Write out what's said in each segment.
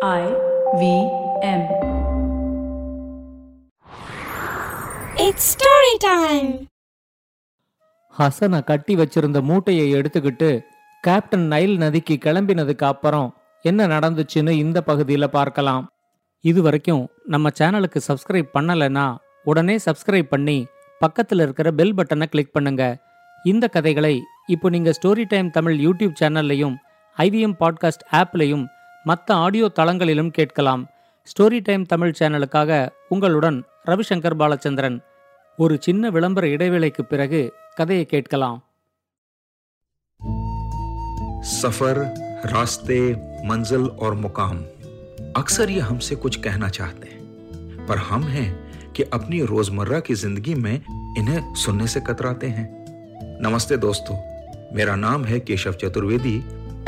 I V M. It's story time. ஹசனை கட்டி வச்சிருந்த மூட்டையை எடுத்துக்கிட்டு கேப்டன் நைல் நதிக்கு கிளம்பினதுக்கு அப்புறம் என்ன நடந்துச்சுன்னு இந்த பகுதியில பார்க்கலாம் இது வரைக்கும் நம்ம சேனலுக்கு சப்ஸ்கிரைப் பண்ணலைன்னா உடனே சப்ஸ்கிரைப் பண்ணி பக்கத்துல இருக்கிற பெல் பட்டனை கிளிக் பண்ணுங்க இந்த கதைகளை இப்போ நீங்க ஸ்டோரி டைம் தமிழ் யூடியூப் சேனல்லையும் ஐவிஎம் பாட்காஸ்ட் ஆப்லையும் மற்ற ஆடியோ தளங்களிலும் கேட்கலாம் ஸ்டோரி டைம் தமிழ் சேனலுக்காக உங்களுடன் ரவிசங்கர் பாலச்சந்திரன் ஒரு சின்ன விளம்பர இடைவேளைக்கு பிறகு கதையை கேட்கலாம் सफर रास्ते मंजिल और मुकाम अक्सर ये हमसे कुछ कहना चाहते हैं पर हम हैं कि अपनी रोजमर्रा की जिंदगी में इन्हें सुनने से कतराते हैं नमस्ते दोस्तों मेरा नाम है केशव चतुर्वेदी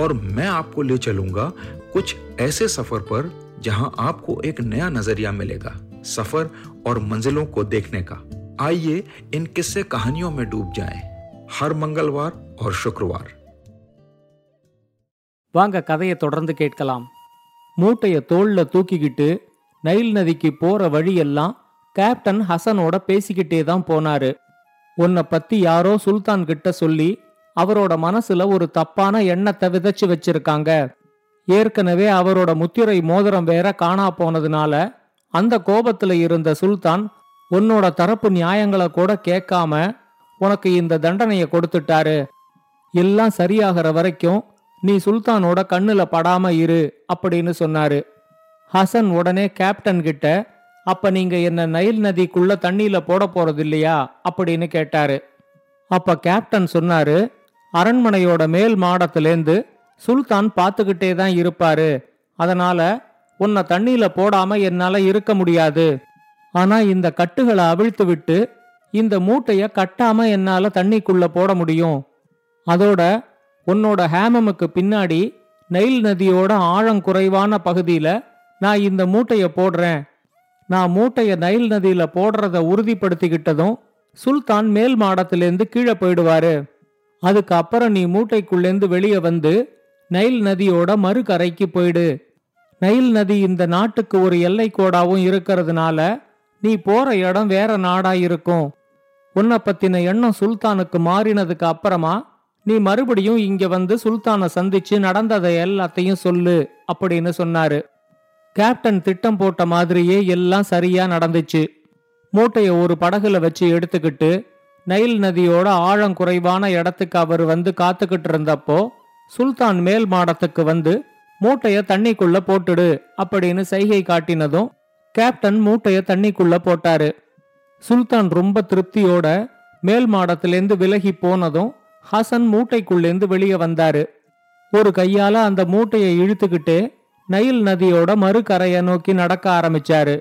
और मैं आपको ले चलूंगा कुछ ऐसे सफर पर जहां आपको एक नया नजरिया मिलेगा सफर और मंजिलों को देखने का आइए इन किस्से कहानियों में डूब जाएं हर मंगलवार और शुक्रवार வாங்க கதையை தொடர்ந்து கேட்கலாம் மூட்டைய தோள்ல தூக்கிக்கிட்டு நைல் நதிக்கு போற வழியெல்லாம் கேப்டன் ஹசனோட பேசிக்கிட்டே தான் போனாரு உன்னை பத்தி யாரோ சுல்தான் கிட்ட சொல்லி அவரோட மனசுல ஒரு தப்பான எண்ணத்தை விதைச்சு வச்சிருக்காங்க ஏற்கனவே அவரோட முத்திரை மோதிரம் வேற காணா போனதுனால அந்த கோபத்துல இருந்த சுல்தான் உன்னோட தரப்பு நியாயங்களை கூட கேட்காம உனக்கு இந்த தண்டனைய கொடுத்துட்டாரு. எல்லாம் சரியாகிற வரைக்கும் நீ சுல்தானோட கண்ணுல படாம இரு அப்படின்னு சொன்னாரு. ஹசன் உடனே கேப்டன் கிட்ட அப்ப நீங்க என்ன நைல் நதிக்குள்ள தண்ணியில போட போறது இல்லையா? அப்படின்னு கேட்டாரு. அப்ப கேப்டன் சொன்னாரு அரண்மனையோட மேல் மாடத்திலேந்து சுல்தான் பார்த்துக்கிட்டே தான் இருப்பாரு. அதனால உன்னை தண்ணியில போடாம என்னால இருக்க முடியாது. ஆனா இந்த கட்டுகளை அவிழ்த்து விட்டு இந்த மூட்டைய கட்டாம என்னால தண்ணிக்குள்ள போட முடியும். அதோட உன்னோட ஹேமமுக்கு பின்னாடி நைல் நதியோட ஆழம் குறைவான பகுதியில நான் இந்த மூட்டைய போடுறேன். நான் மூட்டைய நைல் நதியில போடுறத உறுதிப்படுத்திக்கிட்டதும் சுல்தான் மேல் மாடத்திலேருந்து கீழே போயிடுவாரு. அதுக்கு அப்புறம் நீ மூட்டைக்குள்ளேந்து வெளியே வந்து நைல் நதியோட மறுகரைக்கு போயிடு. நைல் நதி இந்த நாட்டுக்கு ஒரு எல்லை கோடாவும் இருக்கிறதுனால நீ போற இடம் வேற நாடா இருக்கும். உன்னை பத்தின எண்ணம் சுல்தானுக்கு மாறினதுக்கு அப்புறமா நீ மறுபடியும் இங்க வந்து சுல்தானை சந்திச்சு நடந்ததை எல்லாத்தையும் சொல்லு அப்படின்னு சொன்னாரு. கேப்டன் திட்டம் போட்ட மாதிரியே எல்லாம் சரியா நடந்துச்சு. மூட்டைய ஒரு படகுல வச்சு எடுத்துக்கிட்டு நைல் நதியோட ஆழம் குறைவான இடத்துக்கு அவர் வந்து காத்துக்கிட்டு இருந்தப்போ சுல்தான் மேல் மாடத்துக்கு வந்து மூட்டைய தண்ணிக்குள்ள போட்டுடு அப்படின்னு சைகை காட்டினதும் கேப்டன் மூட்டைய தண்ணிக்குள்ள போட்டாரு. சுல்தான் ரொம்ப திருப்தியோட மேல் மாடத்திலேருந்து விலகி போனதும் ஹசன் மூட்டைக்குள்ளேருந்து வெளியே வந்தாரு. ஒரு கையால அந்த மூட்டையை இழுத்துக்கிட்டு நைல் நதியோட மறுகரையை நோக்கி நடக்க ஆரம்பிச்சாரு.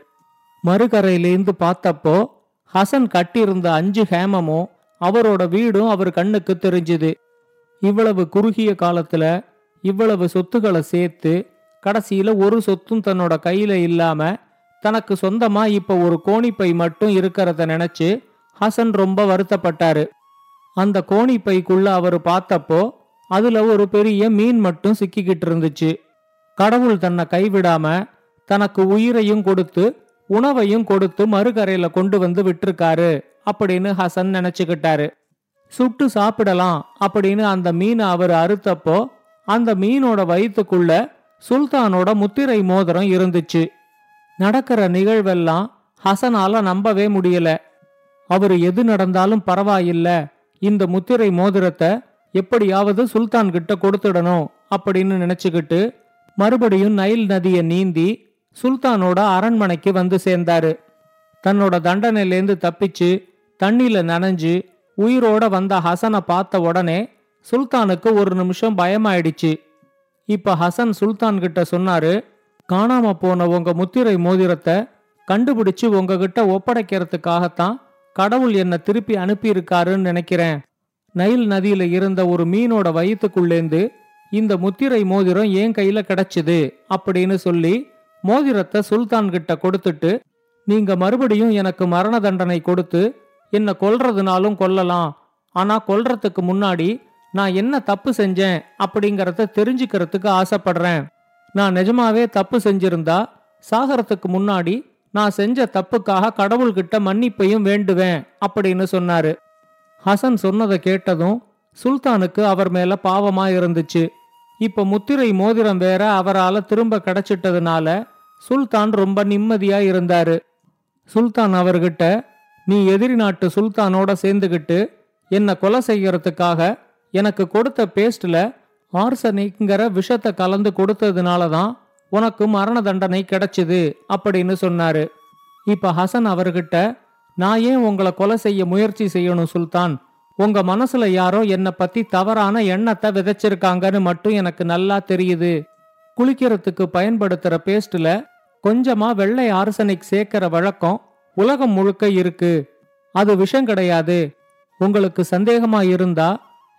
மறுகரையிலேருந்து பார்த்தப்போ ஹசன் கட்டியிருந்த அஞ்சு ஹேமமும் அவரோட வீடும் அவர் கண்ணுக்கு தெரிஞ்சுது. இவ்வளவு குறுகிய காலத்துல இவ்வளவு சொத்துக்களை சேர்த்து கடைசியில ஒரு சொத்தும் தன்னோட கையில இல்லாம தனக்கு சொந்தமா இப்ப ஒரு கோணிப்பை மட்டும் இருக்கிறத நினைச்சு ஹசன் ரொம்ப வருத்தப்பட்டாரு. அந்த கோணிப்பைக்குள்ள அவர் பார்த்தப்போ அதுல ஒரு பெரிய மீன் மட்டும் சிக்கிக்கிட்டு இருந்துச்சு. கடவுள் தன்னை கைவிடாம தனக்கு உயிரையும் கொடுத்து உணவையும் கொடுத்து மறுகரையில கொண்டு வந்து விட்டிருக்காரு அப்படின்னு ஹசன் நினைச்சுக்கிட்டாரு. சுட்டு சாப்பிடலாம் அப்படின்னு அந்த மீனை அவர் அறுத்தப்போ அந்த மீனோட வயிற்றுக்குள்ள சுல்தானோட முத்திரை மோதிரம் இருந்துச்சு. நடக்கிற நிகழ்வெல்லாம் ஹசனால நம்பவே முடியல. அவர் எது நடந்தாலும் பரவாயில்ல இந்த முத்திரை மோதிரத்தை எப்படியாவது சுல்தான் கிட்ட கொடுத்துடணும் அப்படின்னு நினைச்சுக்கிட்டு மறுபடியும் நைல் நதியை நீந்தி சுல்தானோட அரண்மனைக்கு வந்து சேர்ந்தாரு. தன்னோட தண்டனையிலேந்து தப்பிச்சு தண்ணியில நனைஞ்சு உயிரோட வந்த ஹசனை பார்த்த உடனே சுல்தானுக்கு ஒரு நிமிஷம் பயமாயிடுச்சு. இப்ப ஹசன் சுல்தான் கிட்ட சொன்னாரு காணாம போன உங்க முத்திரை மோதிரத்தை கண்டுபிடிச்சு உங்ககிட்ட ஒப்படைக்கிறதுக்காகத்தான் கடவுள் என்னை திருப்பி அனுப்பியிருக்காருன்னு நினைக்கிறேன். நைல் நதியில இருந்த ஒரு மீனோட வயிற்றுக்குள்ளேந்து இந்த முத்திரை மோதிரம் என் கையில கிடைச்சது அப்படின்னு சொல்லி மோதிரத்தை சுல்தான் கிட்ட கொடுத்துட்டு நீங்க மறுபடியும் எனக்கு மரண தண்டனை கொடுத்து என்ன கொல்றதுனாலும் கொல்லலாம். ஆனா கொல்றதுக்கு முன்னாடி நான் என்ன தப்பு செஞ்சேன் அப்படிங்கறத தெரிஞ்சுக்கிறதுக்கு ஆசைப்படுறேன். நான் நிஜமாவே தப்பு செஞ்சிருந்தா சாகரத்துக்கு முன்னாடி நான் செஞ்ச தப்புக்காக கடவுள்கிட்ட மன்னிப்பையும் வேண்டுவேன் அப்படின்னு சொன்னாரு. ஹசன் சொன்னதை கேட்டதும் சுல்தானுக்கு அவர் மேல பாவமா இருந்துச்சு. இப்ப முத்திரை மோதிரம் வேற அவரால திரும்ப கிடைச்சிட்டதுனால சுல்தான் ரொம்ப நிம்மதியா இருந்தாரு. சுல்தான் அவர்கிட்ட நீ எதிரி நாட்டு சுல்தானோட சேர்ந்துகிட்டு என்னை கொலை செய்யறதுக்காக எனக்கு கொடுத்த பேஸ்ட்ல ஆர்சனிக்ங்கிற விஷத்தை கலந்து கொடுத்ததுனால தான் உனக்கு மரண தண்டனை கிடைச்சது அப்படின்னு சொன்னாரு. இப்ப ஹசன் அவர்கிட்ட நான் ஏன் உங்களை கொலை செய்ய முயற்சி செய்யணும் சுல்தான்? உங்க மனசுல யாரோ என்னை பத்தி தவறான எண்ணத்தை விதைச்சிருக்காங்கன்னு மட்டும் எனக்கு நல்லா தெரியுது. குளிக்கிறதுக்கு பயன்படுத்துற பேஸ்ட்ல கொஞ்சமா வெள்ளை ஆர்சனிக் சேர்க்கிற வழக்கம் உலகம் முழுக்க இருக்கு. அது விஷம் கிடையாது. உங்களுக்கு சந்தேகமா இருந்தா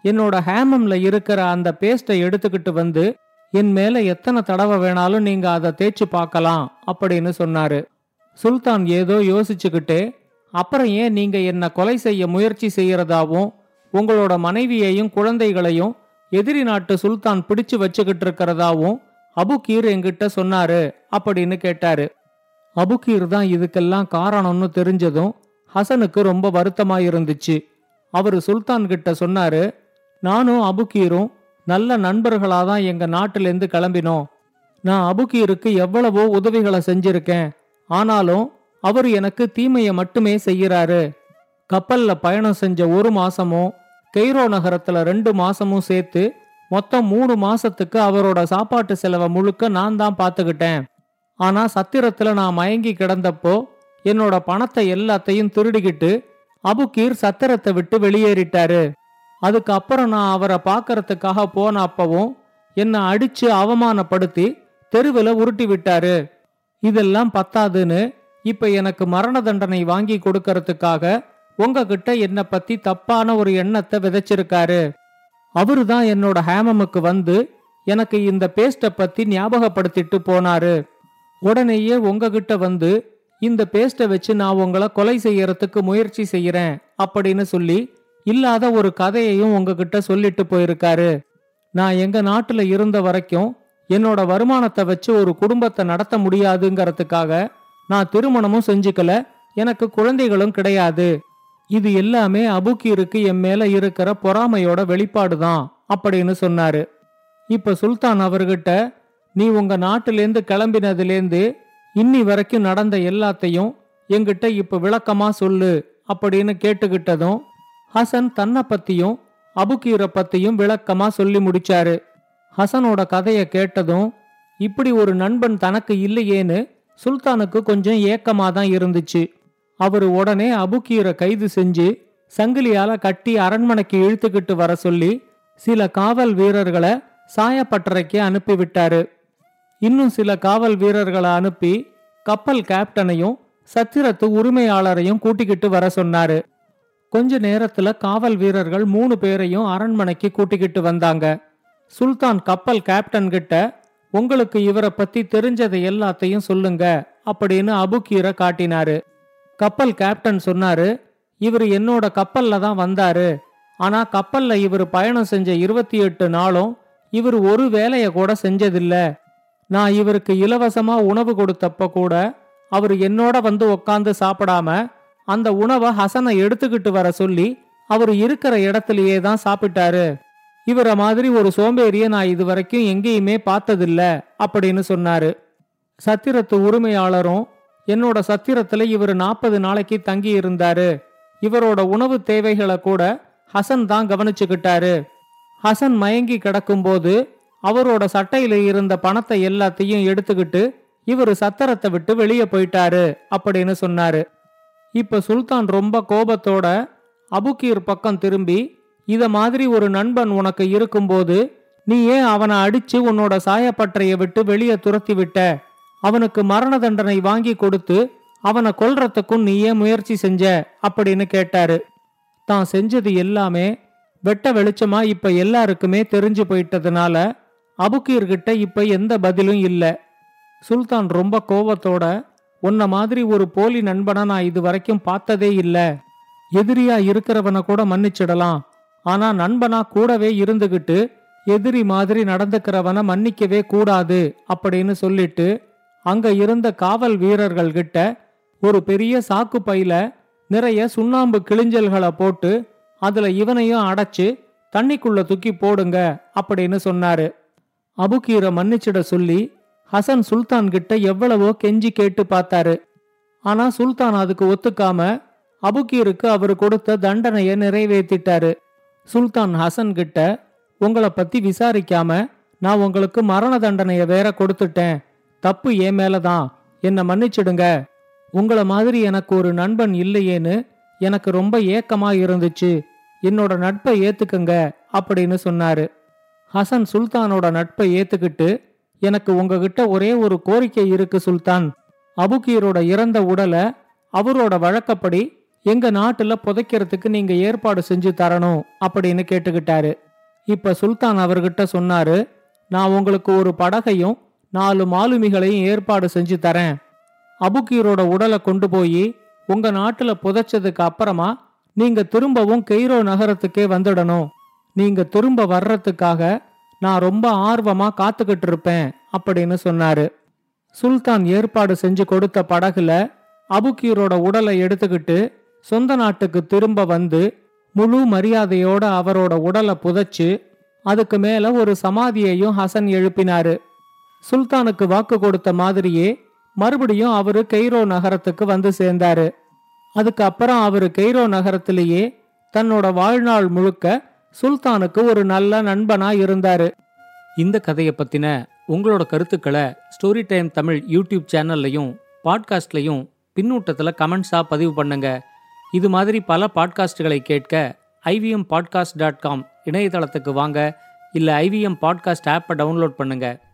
என்னோட ஹேமம்ல இருக்கிற அந்த பேஸ்ட்டை எடுத்துக்கிட்டு வந்து என் மேல எத்தனை தடவை வேணாலும் நீங்க அதை தேய்ச்சி பார்க்கலாம் அப்படின்னு சொன்னாரு. சுல்தான் ஏதோ யோசிச்சுக்கிட்டே அப்புறம் ஏன் நீங்க என்ன கொலை செய்ய முயற்சி செய்யறதாவும் உங்களோட மனைவியையும் குழந்தைகளையும் எதிரி நாட்டு சுல்தான் பிடிச்சு வச்சுக்கிட்டு இருக்கிறதாவும் அபுகீர் என்கிட்ட சொன்னாரு அப்படின்னு கேட்டாரு. அபுகீர் தான் இதுக்கெல்லாம் காரணம்னு தெரிஞ்சதும் ஹசனுக்கு ரொம்ப வருத்தமா இருந்துச்சு அவரு சுல்தான் கிட்ட சொன்னாரு நானும் அபுகீரும் நல்ல நண்பர்களா தான் எங்க நாட்டிலேருந்து கிளம்பினோம். நான் அபுகீருக்கு எவ்வளவோ உதவிகளை செஞ்சிருக்கேன். ஆனாலும் அவர் எனக்கு தீமையை மட்டுமே செய்யறாரு. கப்பல்ல பயணம் செஞ்ச ஒரு மாசமும் கெய்ரோ நகரத்துல ரெண்டு மாசமும் சேர்த்து மொத்தம் மூணு மாசத்துக்கு அவரோட சாப்பாட்டு செலவை முழுக்க நான் தான் பார்த்துக்கிட்டேன். ஆனா சத்திரத்துல நான் மயங்கி கிடந்தப்போ என்னோட பணத்தை எல்லாத்தையும் திருடிக்கிட்டு அபுகீர் சத்திரத்தை விட்டு வெளியேறிட்டாரு. அதுக்கப்புறம் நான் அவரை பார்க்கறதுக்காக போன அப்பவும் என்னை அடிச்சு அவமானப்படுத்தி தெருவில் உருட்டி விட்டாரு. இதெல்லாம் பத்தாதுன்னு இப்ப எனக்கு மரண தண்டனை வாங்கி கொடுக்கறதுக்காக உங்ககிட்ட என்னை பத்தி தப்பான ஒரு எண்ணத்தை விதைச்சிருக்காரு. அவரு தான் என்னோட ஹேமமுக்கு வந்து எனக்கு இந்த பேஸ்ட்டை பத்தி ஞாபகப்படுத்திட்டு போனாரு. உடனேயே உங்ககிட்ட வந்து இந்த பேஸ்ட்டை வச்சு நான் உங்களை கொலை செய்யறதுக்கு முயற்சி செய்யறேன் அப்படின்னு சொல்லி இல்லாத ஒரு கதையையும் உங்ககிட்ட சொல்லிட்டு போயிருக்காரு. நான் எங்க நாட்டுல இருந்த வரைக்கும் என்னோட வருமானத்தை வச்சு ஒரு குடும்பத்தை நடத்த முடியாதுங்கிறதுக்காக நான் திருமணமும் செஞ்சுக்கல. எனக்கு குழந்தைகளும் கிடையாது. இது எல்லாமே அபுக்கீருக்கு என் மேல இருக்கிற பொறாமையோட வெளிப்பாடுதான் அப்படின்னு சொன்னாரு. இப்ப சுல்தான் அவர்கிட்ட நீ உங்க நாட்டிலேந்து கிளம்பினதுலேந்து இன்னி வரைக்கும் நடந்த எல்லாத்தையும் எங்கிட்ட இப்ப விளக்கமா சொல்லு அப்படின்னு கேட்டுக்கிட்டதும் ஹசன் தன்னை பத்தியும் அபுக்கீரை பத்தியும் விளக்கமா சொல்லி முடிச்சாரு. ஹசனோட கதையை கேட்டதும் இப்படி ஒரு நண்பன் தனக்கு இல்லையேன்னு சுல்தானுக்கு கொஞ்சம் ஏக்கமா தான் இருந்துச்சு. அவர் உடனே அபுக்கீரை கைது செஞ்சு சங்கிலியால கட்டி அரண்மனைக்கு இழுத்துக்கிட்டு வர சொல்லி சில காவல் வீரர்களை சாயப்பட்டறைக்கு அனுப்பிவிட்டாரு. இன்னும் சில காவல் வீரர்களை அனுப்பி கப்பல் கேப்டனையும் சத்திரத்து உரிமையாளரையும் கூட்டிக்கிட்டு வர சொன்னாரு. கொஞ்ச நேரத்துல காவல் வீரர்கள் மூணு பேரையும் அரண்மனைக்கு கூட்டிக்கிட்டு வந்தாங்க. சுல்தான் கப்பல் கேப்டன் கிட்ட உங்களுக்கு இவரை பத்தி தெரிஞ்சதை எல்லாத்தையும் சொல்லுங்க அப்படின்னு அபுக்கீரை காட்டினாரு. கப்பல் கேப்டன் சொன்னாரு இவர் என்னோட கப்பல்ல தான் வந்தாரு. ஆனா கப்பல்ல இவர் பயணம் செஞ்ச இருபத்தி எட்டு நாளும் இவர் ஒரு வேலைய கூட செஞ்சதில்ல. நான் இவருக்கு இலவசமா உணவு கொடுத்தப்ப கூட அவர் என்னோட வந்து உக்காந்து சாப்பிடாம அந்த உணவை ஹசனை எடுத்துக்கிட்டு வர சொல்லி அவர் இருக்கிற இடத்துலயே தான் சாப்பிட்டாரு. இவரை மாதிரி ஒரு சோம்பேறிய நான் இதுவரைக்கும் எங்கேயுமே பார்த்ததில்ல அப்படின்னு சொன்னாரு. சத்திரத்து உரிமையாளரும் என்னோட சத்திரத்துல இவர் நாற்பது நாளைக்கு தங்கி இருந்தாரு. இவரோட உணவு தேவைகளை கூட ஹசன் தான் கவனிச்சுக்கிட்டாரு. ஹசன் மயங்கி கிடக்கும்போது அவரோட சட்டையில இருந்த பணத்தை எல்லாத்தையும் எடுத்துக்கிட்டு இவர் சத்திரத்தை விட்டு வெளியே போயிட்டாரு அப்படின்னு சொன்னாரு. இப்ப சுல்தான் ரொம்ப கோபத்தோட அபுக்கீர் பக்கம் திரும்பி இத மாதிரி ஒரு நண்பன் உனக்கு இருக்கும்போது நீ ஏன் அவனை அடிச்சு உன்னோட சாயப்பட்டறைய விட்டு வெளியே துரத்தி விட்ட? அவனுக்கு மரண தண்டனை வாங்கி கொடுத்து அவனை கொல்றதுக்கும் நீ ஏன் முயற்சி செஞ்ச? அப்படின்னு கேட்டாரு. தான் செஞ்சது எல்லாமே வெட்ட வெளிச்சமா இப்ப எல்லாருக்குமே தெரிஞ்சு போயிட்டதுனால அபுக்கீர்கிட்ட இப்ப எந்த பதிலும் இல்ல. சுல்தான் ரொம்ப கோவத்தோட உன்ன மாதிரி ஒரு போலி நண்பனை நான் இது வரைக்கும் பார்த்ததே இல்ல. எதிரியா இருக்கிறவனை கூட மன்னிச்சிடலாம். ஆனா நண்பனா கூடவே இருந்துகிட்டு எதிரி மாதிரி நடந்துக்கிறவனை மன்னிக்கவே கூடாது அப்படின்னு சொல்லிட்டு அங்க இருந்த காவல் வீரர்கள் கிட்ட ஒரு பெரிய சாக்கு பையில நிறைய சுண்ணாம்பு கிழிஞ்சல்களை போட்டு அதுல இவனையும் அடைச்சு தண்ணிக்குள்ள தூக்கி போடுங்க அப்படின்னு சொன்னாரு. அபுகீரை மன்னிச்சிட சொல்லி ஹசன் சுல்தான் கிட்ட எவ்வளவோ கெஞ்சி கேட்டு பார்த்தாரு. ஆனா சுல்தான் அதுக்கு ஒத்துக்காம அபுகீருக்கு அவர் கொடுத்த தண்டனையை நிறைவேற்றிட்டாரு. சுல்தான் ஹசன் கிட்ட உங்களை பத்தி விசாரிக்காம நான் உங்களுக்கு மரண தண்டனையை வேற கொடுத்துட்டேன். தப்பு என் மேலதான். என்ன மன்னிச்சிடுங்க. உங்கள மாதிரி எனக்கு ஒரு நண்பன் இல்லையேன்னு எனக்கு ரொம்ப ஏக்கமா இருந்துச்சு. என்னோட நட்பை ஏத்துக்குங்க அப்படின்னு சொன்னாரு. ஹசன் சுல்தானோட நட்பை ஏத்துக்கிட்டு எனக்கு உங்ககிட்ட ஒரே ஒரு கோரிக்கை இருக்கு சுல்தான். அபுகீரோட இறந்த உடலை அவரோட வழக்கப்படி எங்க நாட்டுல புதைக்கிறதுக்கு நீங்க ஏற்பாடு செஞ்சு தரணும் அப்படின்னு கேட்டுக்கிட்டாரு. இப்ப சுல்தான் அவர்கிட்ட சொன்னாரு நான் உங்களுக்கு ஒரு படகையும் நாலு மாலுமிகளையும் ஏற்பாடு செஞ்சு தரேன். அபுகீரோட உடலை கொண்டு போய் உங்க நாட்டுல புதைச்சதுக்கு அப்புறமா நீங்க திரும்பவும் கெய்ரோ நகரத்துக்கே வந்துடணும். நீங்க திரும்ப வர்றதுக்காக நான் ரொம்ப ஆர்வமா காத்துக்கிட்டு இருப்பேன் அப்படின்னு சொன்னாரு. சுல்தான் ஏற்பாடு செஞ்சு கொடுத்த படகுல அபுக்கீரோட உடலை எடுத்துக்கிட்டு சொந்த நாட்டுக்கு திரும்ப வந்து முழு மரியாதையோட அவரோட உடலை புதைச்சு அதுக்கு மேல ஒரு சமாதியையும் ஹசன் எழுப்பினாரு. சுல்தானுக்கு வாக்கு கொடுத்த மாதிரியே மறுபடியும் அவரு கெய்ரோ நகரத்துக்கு வந்து சேர்ந்தாரு. அதுக்கப்புறம் அவரு கெய்ரோ நகரத்திலேயே தன்னோட வாழ்நாள் முழுக்க சுல்தானுக்கு ஒரு நல்ல நண்பனா இருந்தாரு. இந்த கதையை பத்தின உங்களோட கருத்துக்களை ஸ்டோரி டைம் தமிழ் யூடியூப் சேனல்லையும் பாட்காஸ்ட்லையும் பின்னூட்டத்தில் கமெண்ட்ஸாக பதிவு பண்ணுங்க. இது மாதிரி பல பாட்காஸ்டுகளை கேட்க ஐவிஎம் பாட்காஸ்ட் டாட் காம் இணையதளத்துக்கு வாங்க. இல்லை ஐவிஎம் பாட்காஸ்ட் ஆப்பை டவுன்லோட் பண்ணுங்க.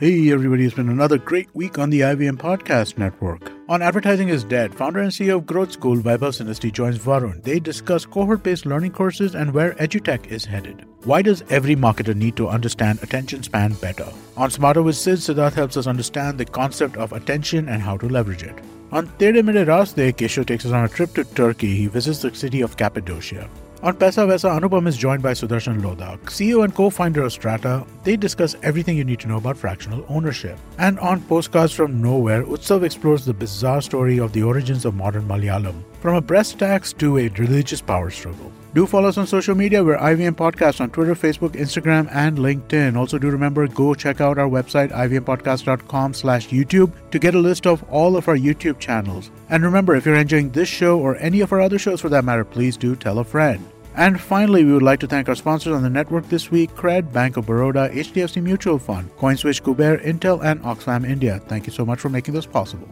Hey everybody, it's been another great week on the IVM Podcast Network. On Advertising is Dead, founder and CEO of Growth School, Vaibhav Sinasti joins Varun. They discuss cohort-based learning courses and where edutech is headed. Why does every marketer need to understand attention span better? On Smarter with Sid, Siddharth helps us understand the concept of attention and how to leverage it. On Tere Mere Raste, Kesho takes us on a trip to Turkey. He visits the city of Cappadocia. On Pesa Vesa, Anupam is joined by Sudarshan Lodha, CEO and co-founder of Strata. They discuss everything you need to know about fractional ownership. And on Postcards from Nowhere, Utsav explores the bizarre story of the origins of modern Malayalam, from a breast tax to a religious power struggle. Do follow us on social media. We're IVM Podcast on Twitter, Facebook, Instagram, and LinkedIn. Also, do remember, go check out our website, ivmpodcast.com slash YouTube to get a list of all of our YouTube channels. And remember, if you're enjoying this show or any of our other shows for that matter, please do tell a friend. And finally, we would like to thank our sponsors on the network this week Cred, Bank of Baroda, HDFC Mutual Fund, CoinSwitch, Kuber, Intel, and Oxfam India. Thank you so much for making this possible.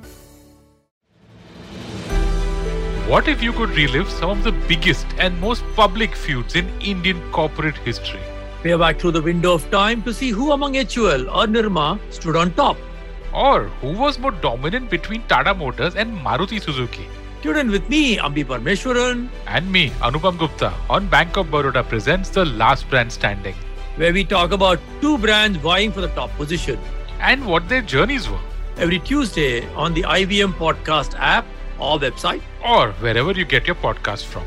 What if you could relive some of the biggest and most public feuds in Indian corporate history? Peer back through the window of time to see who among HUL or Nirma stood on top. Or who was more dominant between Tata Motors and Maruti Suzuki? Tune in with me, Ambi Parmeshwaran, And me, Anupam Gupta, on Bank of Baroda presents The Last Brand Standing where we talk about two brands vying for the top position. and what their journeys were, Every Tuesday on the IBM Podcast app or website. or wherever you get your podcast from.